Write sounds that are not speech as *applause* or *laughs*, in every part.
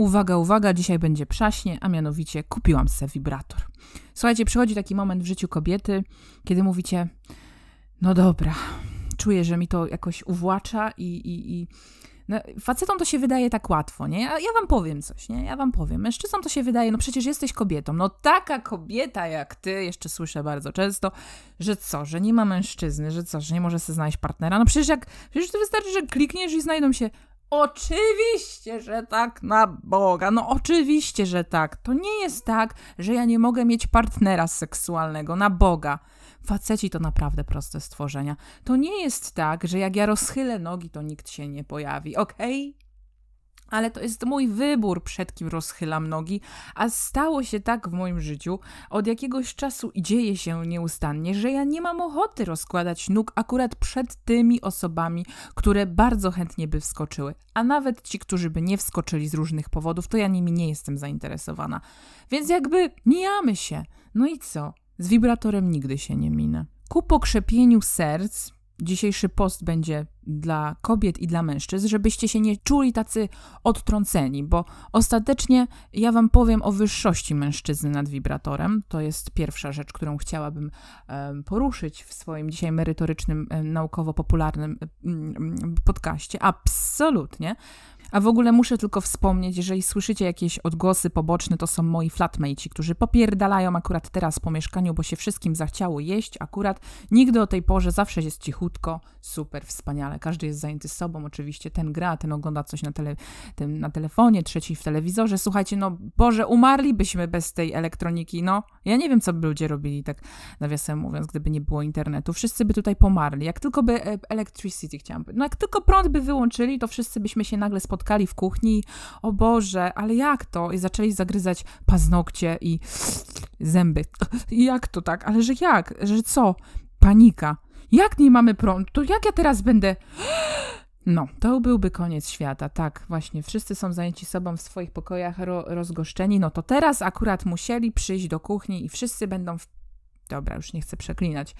Uwaga, uwaga, dzisiaj będzie przaśnie, a mianowicie kupiłam sobie wibrator. Słuchajcie, przychodzi taki moment w życiu kobiety, kiedy mówicie, no dobra, czuję, że mi to jakoś uwłacza i, i, i no, facetom to się wydaje tak łatwo, nie? Ja, ja wam powiem coś, nie? Ja wam powiem. Mężczyznom to się wydaje, no przecież jesteś kobietą. No taka kobieta jak ty, jeszcze słyszę bardzo często, że co, że nie ma mężczyzny, że co, że nie może sobie znaleźć partnera. No przecież jak, przecież to wystarczy, że klikniesz i znajdą się Oczywiście, że tak, na Boga. No oczywiście, że tak. To nie jest tak, że ja nie mogę mieć partnera seksualnego, na Boga. Faceci to naprawdę proste stworzenia. To nie jest tak, że jak ja rozchylę nogi, to nikt się nie pojawi, okej? Okay? Ale to jest mój wybór, przed kim rozchylam nogi, a stało się tak w moim życiu od jakiegoś czasu i dzieje się nieustannie, że ja nie mam ochoty rozkładać nóg akurat przed tymi osobami, które bardzo chętnie by wskoczyły. A nawet ci, którzy by nie wskoczyli z różnych powodów, to ja nimi nie jestem zainteresowana. Więc jakby mijamy się. No i co? Z wibratorem nigdy się nie minę. Ku pokrzepieniu serc dzisiejszy post będzie dla kobiet i dla mężczyzn, żebyście się nie czuli tacy odtrąceni, bo ostatecznie ja Wam powiem o wyższości mężczyzny nad wibratorem. To jest pierwsza rzecz, którą chciałabym poruszyć w swoim dzisiaj merytorycznym, naukowo-popularnym podcaście. Absolutnie. A w ogóle muszę tylko wspomnieć, jeżeli słyszycie jakieś odgłosy poboczne, to są moi flatmate, którzy popierdalają akurat teraz po mieszkaniu, bo się wszystkim zachciało jeść akurat. Nigdy o tej porze, zawsze jest cichutko, super, wspaniale. Każdy jest zajęty sobą, oczywiście ten gra, ten ogląda coś na, tele, tym, na telefonie, trzeci w telewizorze. Słuchajcie, no Boże, umarlibyśmy bez tej elektroniki, no. Ja nie wiem, co by ludzie robili, tak nawiasem mówiąc, gdyby nie było internetu. Wszyscy by tutaj pomarli. Jak tylko by e, electricity, chciałam no jak tylko prąd by wyłączyli, to wszyscy byśmy się nagle spotkali spotkali w kuchni, o Boże, ale jak to? I zaczęli zagryzać paznokcie i zęby. *laughs* Jak to tak? Ale że jak? Że co? Panika. Jak nie mamy prądu? To jak ja teraz będę... *gasps* No, to byłby koniec świata, tak, właśnie. Wszyscy są zajęci sobą w swoich pokojach, ro rozgoszczeni. No to teraz akurat musieli przyjść do kuchni i wszyscy będą w... Dobra, już nie chcę przeklinać.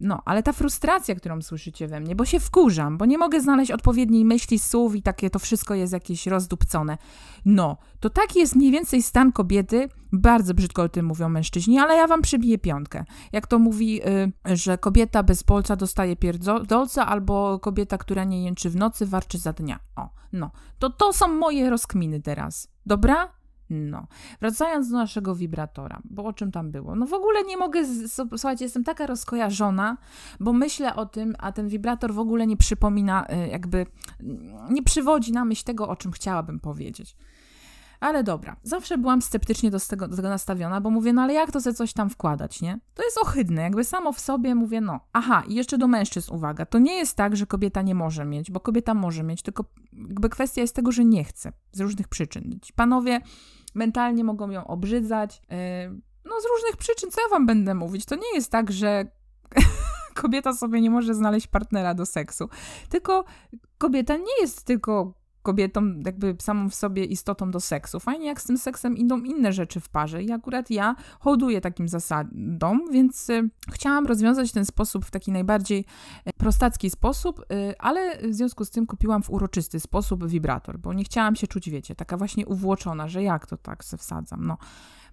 No, ale ta frustracja, którą słyszycie we mnie, bo się wkurzam, bo nie mogę znaleźć odpowiedniej myśli, słów i takie to wszystko jest jakieś rozdupcone. No, to taki jest mniej więcej stan kobiety. Bardzo brzydko o tym mówią mężczyźni, ale ja wam przybiję piątkę. Jak to mówi, yy, że kobieta bez polca dostaje pierdolca, albo kobieta, która nie jęczy w nocy, warczy za dnia. O, no. To to są moje rozkminy teraz. Dobra? No, wracając do naszego wibratora, bo o czym tam było? No w ogóle nie mogę, słuchajcie, jestem taka rozkojarzona, bo myślę o tym, a ten wibrator w ogóle nie przypomina, y, jakby nie przywodzi na myśl tego, o czym chciałabym powiedzieć. Ale dobra, zawsze byłam sceptycznie do tego, do tego nastawiona, bo mówię, no ale jak to sobie coś tam wkładać, nie? To jest ohydne, jakby samo w sobie mówię, no. Aha, i jeszcze do mężczyzn uwaga, to nie jest tak, że kobieta nie może mieć, bo kobieta może mieć, tylko jakby kwestia jest tego, że nie chce, z różnych przyczyn. Ci panowie mentalnie mogą ją obrzydzać, yy, no z różnych przyczyn, co ja wam będę mówić, to nie jest tak, że *laughs* kobieta sobie nie może znaleźć partnera do seksu, tylko kobieta nie jest tylko kobietą jakby samą w sobie istotą do seksu. Fajnie jak z tym seksem idą inne rzeczy w parze i akurat ja hołduję takim zasadom, więc y, chciałam rozwiązać ten sposób w taki najbardziej y, prostacki sposób, y, ale w związku z tym kupiłam w uroczysty sposób wibrator, bo nie chciałam się czuć, wiecie, taka właśnie uwłoczona, że jak to tak se wsadzam, no.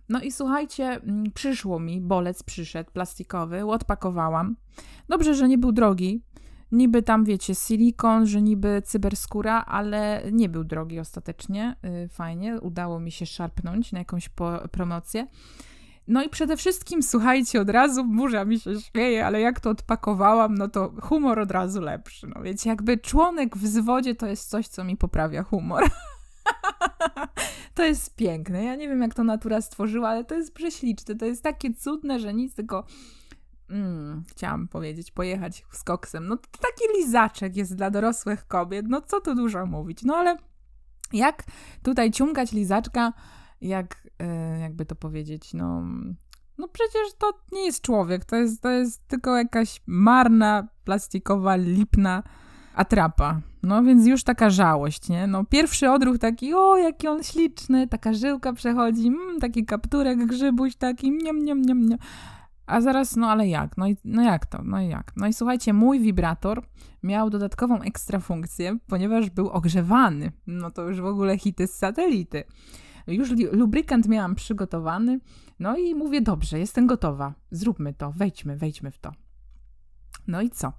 No i słuchajcie, mm, przyszło mi, bolec przyszedł, plastikowy, odpakowałam. Dobrze, że nie był drogi, Niby tam, wiecie, silikon, że niby cyberskóra, ale nie był drogi ostatecznie. Yy, fajnie, udało mi się szarpnąć na jakąś promocję. No i przede wszystkim, słuchajcie, od razu burza mi się śmieje, ale jak to odpakowałam, no to humor od razu lepszy. No wiecie, jakby członek w zwodzie to jest coś, co mi poprawia humor. *laughs* to jest piękne. Ja nie wiem, jak to natura stworzyła, ale to jest prześliczne. To jest takie cudne, że nic, tylko mm, chciałam powiedzieć, pojechać z koksem. No to taki lizaczek jest dla dorosłych kobiet, no co tu dużo mówić. No ale jak tutaj ciągać lizaczka, jak, yy, jakby to powiedzieć, no... No przecież to nie jest człowiek, to jest, to jest tylko jakaś marna, plastikowa, lipna atrapa. No więc już taka żałość, nie? No pierwszy odruch taki, o jaki on śliczny, taka żyłka przechodzi, mm, taki kapturek grzybuś taki, mniam, mniam, mniam, mniam A zaraz, no ale jak? No, i, no jak to? No i jak? No i słuchajcie, mój wibrator miał dodatkową ekstra funkcję, ponieważ był ogrzewany. No to już w ogóle hity z satelity. Już lubrykant miałam przygotowany, no i mówię, dobrze, jestem gotowa, zróbmy to, wejdźmy, wejdźmy w to. No i co?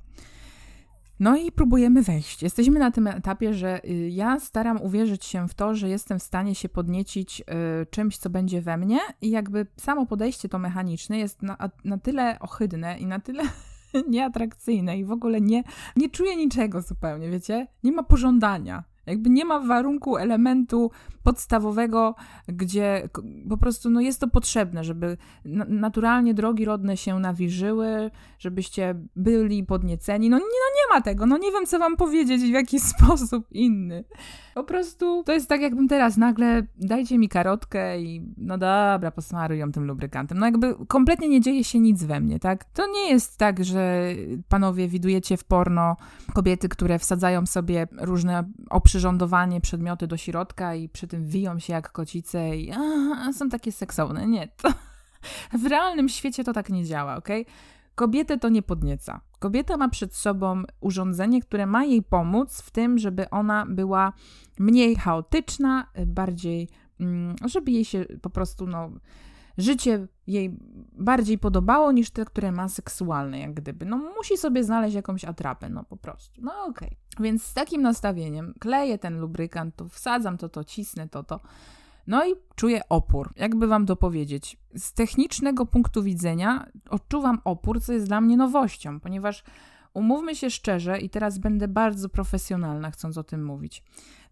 No i próbujemy wejść. Jesteśmy na tym etapie, że y, ja staram uwierzyć się w to, że jestem w stanie się podniecić y, czymś, co będzie we mnie, i jakby samo podejście to mechaniczne jest na, na tyle ohydne i na tyle *laughs* nieatrakcyjne i w ogóle nie, nie czuję niczego zupełnie, wiecie? Nie ma pożądania. Jakby nie ma warunku, elementu podstawowego, gdzie po prostu no, jest to potrzebne, żeby naturalnie drogi rodne się nawilżyły, żebyście byli podnieceni. No nie, no nie ma tego, no nie wiem, co wam powiedzieć w jaki *laughs* sposób inny. Po prostu to jest tak, jakbym teraz nagle dajcie mi karotkę i no dobra, posmaruj ją tym lubrykantem. No jakby kompletnie nie dzieje się nic we mnie, tak? To nie jest tak, że panowie widujecie w porno kobiety, które wsadzają sobie różne oprzyrządowanie, przedmioty do środka i przy tym wiją się jak kocice i a, są takie seksowne. Nie, to *laughs* w realnym świecie to tak nie działa, ok? Kobietę to nie podnieca. Kobieta ma przed sobą urządzenie, które ma jej pomóc w tym, żeby ona była mniej chaotyczna, bardziej, mm, żeby jej się po prostu, no, życie jej bardziej podobało niż te, które ma seksualne, jak gdyby. No, musi sobie znaleźć jakąś atrapę, no po prostu. No okej. Okay. Więc z takim nastawieniem kleję ten lubrykant, tu wsadzam to, to, cisnę to, to. No i czuję opór. Jakby wam to powiedzieć? Z technicznego punktu widzenia odczuwam opór, co jest dla mnie nowością, ponieważ umówmy się szczerze, i teraz będę bardzo profesjonalna, chcąc o tym mówić.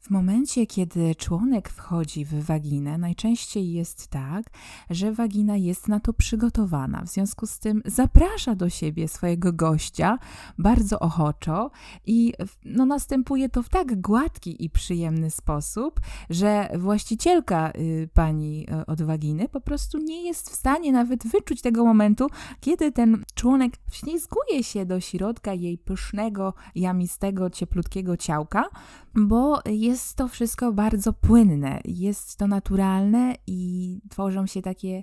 W momencie, kiedy członek wchodzi w waginę, najczęściej jest tak, że wagina jest na to przygotowana. W związku z tym zaprasza do siebie swojego gościa bardzo ochoczo i no, następuje to w tak gładki i przyjemny sposób, że właścicielka y, pani y, od waginy po prostu nie jest w stanie nawet wyczuć tego momentu, kiedy ten członek wślizguje się do środka jej pysznego, jamistego, cieplutkiego ciałka, bo jest to wszystko bardzo płynne, jest to naturalne i tworzą się takie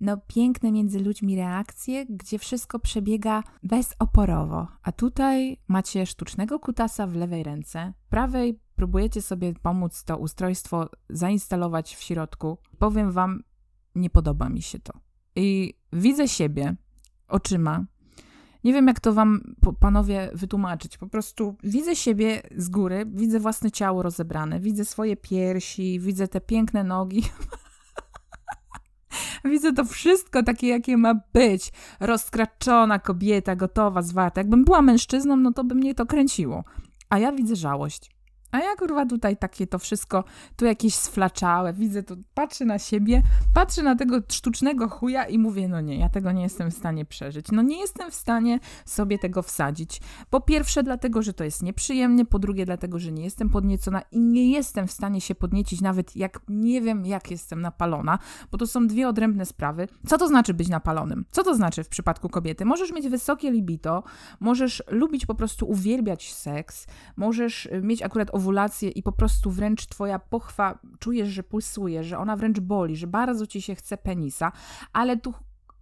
no, piękne między ludźmi reakcje, gdzie wszystko przebiega bezoporowo. A tutaj macie sztucznego kutasa w lewej ręce, prawej próbujecie sobie pomóc to ustrojstwo zainstalować w środku. Powiem wam, nie podoba mi się to. I widzę siebie oczyma, nie wiem, jak to wam, panowie, wytłumaczyć. Po prostu widzę siebie z góry, widzę własne ciało rozebrane, widzę swoje piersi, widzę te piękne nogi. *laughs* widzę to wszystko takie, jakie ma być. Rozkraczona kobieta, gotowa, zwarta. Jakbym była mężczyzną, no to by mnie to kręciło. A ja widzę żałość. A ja kurwa tutaj takie to wszystko, tu jakieś sflaczałe, widzę to, patrzę na siebie, patrzę na tego sztucznego chuja i mówię, no nie, ja tego nie jestem w stanie przeżyć. No nie jestem w stanie sobie tego wsadzić. Po pierwsze dlatego, że to jest nieprzyjemnie, po drugie dlatego, że nie jestem podniecona i nie jestem w stanie się podniecić nawet jak nie wiem jak jestem napalona, bo to są dwie odrębne sprawy. Co to znaczy być napalonym? Co to znaczy w przypadku kobiety? Możesz mieć wysokie libido, możesz lubić po prostu uwielbiać seks, możesz mieć akurat owulację i po prostu wręcz twoja pochwa czujesz, że pulsuje, że ona wręcz boli, że bardzo ci się chce penisa, ale tu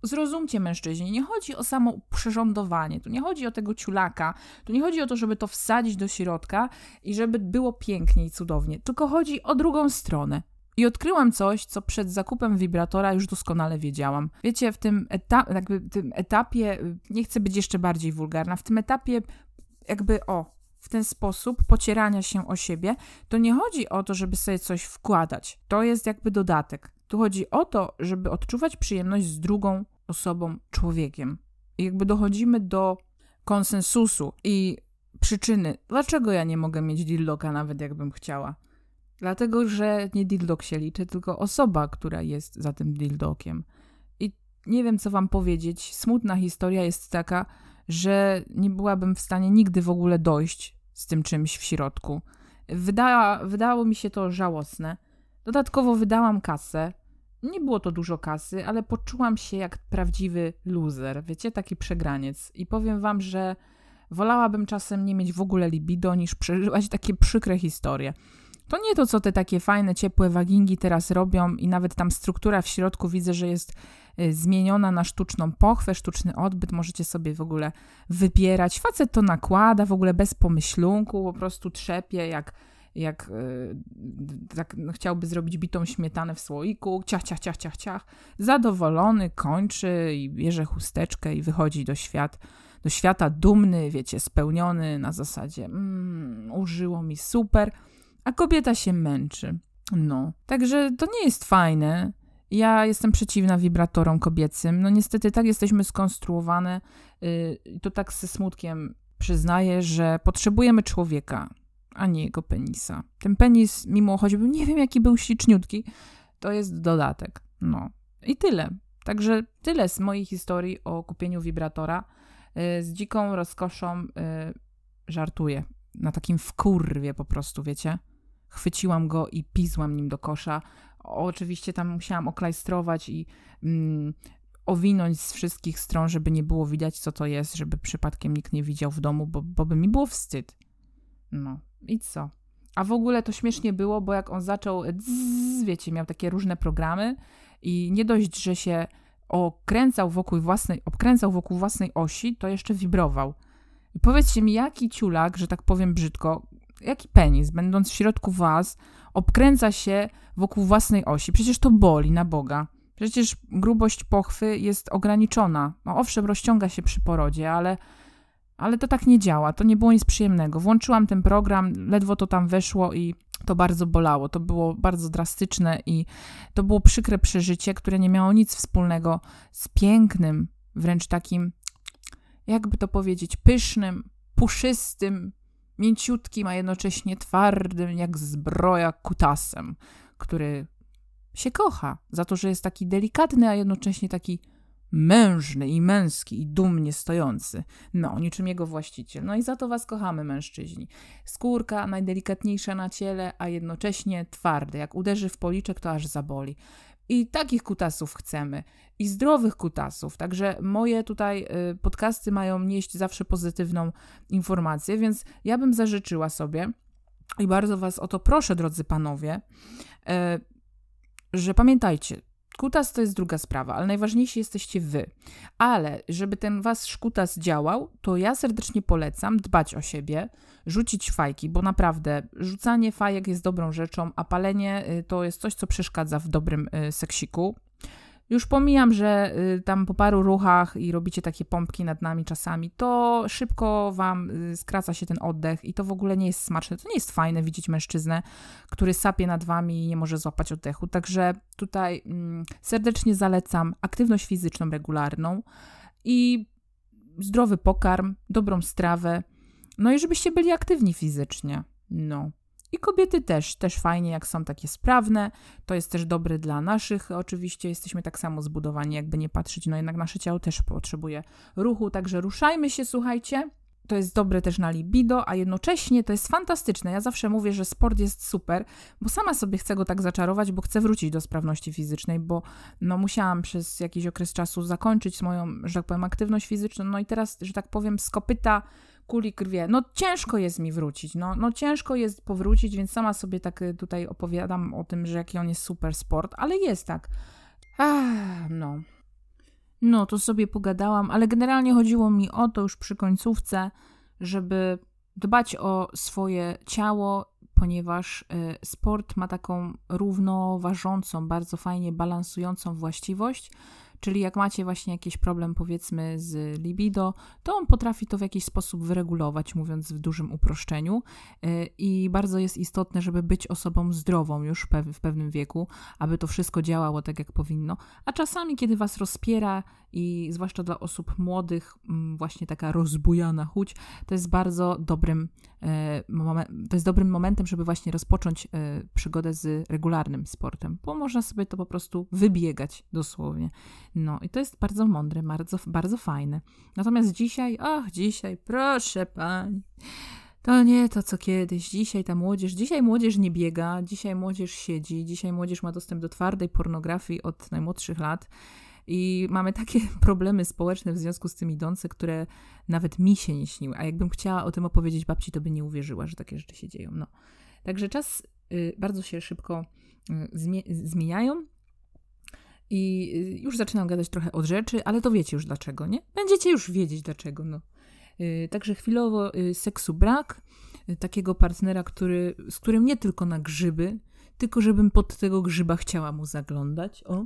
Zrozumcie mężczyźni, nie chodzi o samo przyrządowanie, tu nie chodzi o tego ciulaka, tu nie chodzi o to, żeby to wsadzić do środka i żeby było pięknie i cudownie, tylko chodzi o drugą stronę. I odkryłam coś, co przed zakupem wibratora już doskonale wiedziałam. Wiecie, w tym, eta jakby tym etapie, nie chcę być jeszcze bardziej wulgarna, w tym etapie jakby o, w ten sposób pocierania się o siebie, to nie chodzi o to, żeby sobie coś wkładać. To jest jakby dodatek. Tu chodzi o to, żeby odczuwać przyjemność z drugą osobą, człowiekiem. I jakby dochodzimy do konsensusu i przyczyny, dlaczego ja nie mogę mieć dildoka nawet jakbym chciała. Dlatego, że nie dildok się liczy, tylko osoba, która jest za tym dildokiem. I nie wiem, co wam powiedzieć. Smutna historia jest taka, że nie byłabym w stanie nigdy w ogóle dojść z tym czymś w środku. Wyda, wydało mi się to żałosne. Dodatkowo wydałam kasę. Nie było to dużo kasy, ale poczułam się jak prawdziwy loser, wiecie, taki przegraniec. I powiem wam, że wolałabym czasem nie mieć w ogóle libido, niż przeżywać takie przykre historie. To nie to, co te takie fajne, ciepłe wagingi teraz robią i nawet tam struktura w środku widzę, że jest y, zmieniona na sztuczną pochwę, sztuczny odbyt, możecie sobie w ogóle wypierać. Facet to nakłada w ogóle bez pomyślunku, po prostu trzepie jak jak y, tak, no, chciałby zrobić bitą śmietanę w słoiku, ciach, ciach, ciach, ciach, ciach. Zadowolony, kończy i bierze chusteczkę i wychodzi do świat, do świata dumny, wiecie, spełniony na zasadzie mm, użyło mi super, a kobieta się męczy. No, także to nie jest fajne. Ja jestem przeciwna wibratorom kobiecym. No niestety tak jesteśmy skonstruowane. Yy, to tak ze smutkiem przyznaję, że potrzebujemy człowieka a nie jego penisa. Ten penis, mimo choćby nie wiem jaki był śliczniutki, to jest dodatek. No i tyle. Także tyle z mojej historii o kupieniu wibratora. Y, z dziką rozkoszą y, żartuję. Na takim wkurwie po prostu, wiecie. Chwyciłam go i pisłam nim do kosza. Oczywiście tam musiałam oklajstrować i mm, owinąć z wszystkich stron, żeby nie było widać, co to jest, żeby przypadkiem nikt nie widział w domu, bo, bo by mi było wstyd. No, i co? A w ogóle to śmiesznie było, bo jak on zaczął, dzz, wiecie, miał takie różne programy i nie dość, że się okręcał wokół własnej, obkręcał wokół własnej osi, to jeszcze wibrował. I powiedzcie mi, jaki ciulak, że tak powiem brzydko, jaki penis, będąc w środku was, obkręca się wokół własnej osi? Przecież to boli, na Boga. Przecież grubość pochwy jest ograniczona. No owszem, rozciąga się przy porodzie, ale ale to tak nie działa, to nie było nic przyjemnego. Włączyłam ten program, ledwo to tam weszło i to bardzo bolało. To było bardzo drastyczne i to było przykre przeżycie, które nie miało nic wspólnego z pięknym, wręcz takim, jakby to powiedzieć, pysznym, puszystym, mięciutkim, a jednocześnie twardym, jak zbroja kutasem, który się kocha za to, że jest taki delikatny, a jednocześnie taki mężny i męski i dumnie stojący. No, niczym jego właściciel. No i za to was kochamy, mężczyźni. Skórka najdelikatniejsza na ciele, a jednocześnie twardy. Jak uderzy w policzek, to aż zaboli. I takich kutasów chcemy. I zdrowych kutasów. Także moje tutaj y, podcasty mają nieść zawsze pozytywną informację, więc ja bym zażyczyła sobie i bardzo was o to proszę, drodzy panowie, y, że pamiętajcie, Kutas to jest druga sprawa, ale najważniejsi jesteście wy. Ale żeby ten wasz kutas działał, to ja serdecznie polecam dbać o siebie, rzucić fajki, bo naprawdę rzucanie fajek jest dobrą rzeczą, a palenie y, to jest coś, co przeszkadza w dobrym y, seksiku. Już pomijam, że y, tam po paru ruchach i robicie takie pompki nad nami czasami, to szybko wam y, skraca się ten oddech i to w ogóle nie jest smaczne. To nie jest fajne widzieć mężczyznę, który sapie nad wami i nie może złapać oddechu. Także tutaj mm, serdecznie zalecam aktywność fizyczną regularną i zdrowy pokarm, dobrą strawę. No i żebyście byli aktywni fizycznie. No. I kobiety też, też fajnie, jak są takie sprawne. To jest też dobre dla naszych. Oczywiście jesteśmy tak samo zbudowani, jakby nie patrzeć, no jednak nasze ciało też potrzebuje ruchu, także ruszajmy się, słuchajcie. To jest dobre też na libido, a jednocześnie to jest fantastyczne. Ja zawsze mówię, że sport jest super, bo sama sobie chcę go tak zaczarować, bo chcę wrócić do sprawności fizycznej, bo no musiałam przez jakiś okres czasu zakończyć moją, że tak powiem, aktywność fizyczną. No i teraz, że tak powiem, z kopyta kuli krwie. No ciężko jest mi wrócić, no, no ciężko jest powrócić, więc sama sobie tak y, tutaj opowiadam o tym, że jaki on jest super sport, ale jest tak. Ach, no. No, to sobie pogadałam, ale generalnie chodziło mi o to już przy końcówce, żeby dbać o swoje ciało, ponieważ y, sport ma taką równoważącą, bardzo fajnie balansującą właściwość, Czyli jak macie właśnie jakiś problem, powiedzmy, z libido, to on potrafi to w jakiś sposób wyregulować, mówiąc w dużym uproszczeniu. Y, I bardzo jest istotne, żeby być osobą zdrową już w pewnym wieku, aby to wszystko działało tak, jak powinno. A czasami, kiedy was rozpiera i zwłaszcza dla osób młodych, mm, właśnie taka rozbujana chuć, to jest bardzo dobrym, e, to jest dobrym momentem, żeby właśnie rozpocząć e, przygodę z regularnym sportem, bo można sobie to po prostu wybiegać dosłownie. No i to jest bardzo mądre, bardzo, bardzo fajne. Natomiast dzisiaj, ach, dzisiaj, proszę pani. To nie to, co kiedyś. Dzisiaj ta młodzież, dzisiaj młodzież nie biega, dzisiaj młodzież siedzi, dzisiaj młodzież ma dostęp do twardej pornografii od najmłodszych lat. I mamy takie *laughs* problemy społeczne w związku z tym idące, które nawet mi się nie śniły. A jakbym chciała o tym opowiedzieć babci, to by nie uwierzyła, że takie rzeczy się dzieją. No. Także czas bardzo się szybko zmieniają. I już zaczynam gadać trochę od rzeczy, ale to wiecie już dlaczego, nie? Będziecie już wiedzieć dlaczego, no. Także chwilowo seksu brak, takiego partnera, który, z którym nie tylko na grzyby, tylko żebym pod tego grzyba chciała mu zaglądać, o.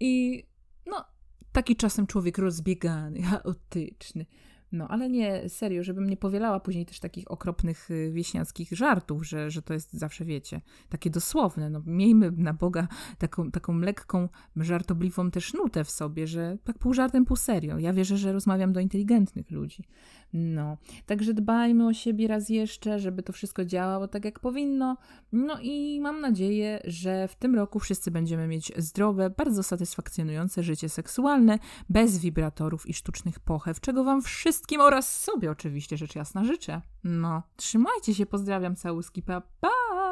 I no, taki czasem człowiek rozbiegany, chaotyczny. No, ale nie, serio, żebym nie powielała później też takich okropnych y, wieśniackich żartów, że, że to jest zawsze, wiecie, takie dosłowne. No, miejmy na Boga taką, taką lekką, żartobliwą też nutę w sobie, że tak pół żartem, pół serio. Ja wierzę, że rozmawiam do inteligentnych ludzi. No, także dbajmy o siebie raz jeszcze, żeby to wszystko działało tak, jak powinno. No i mam nadzieję, że w tym roku wszyscy będziemy mieć zdrowe, bardzo satysfakcjonujące życie seksualne, bez wibratorów i sztucznych pochew, czego Wam wszystkim oraz sobie oczywiście rzecz jasna życzę. No, trzymajcie się, pozdrawiam, całuski, pa, pa!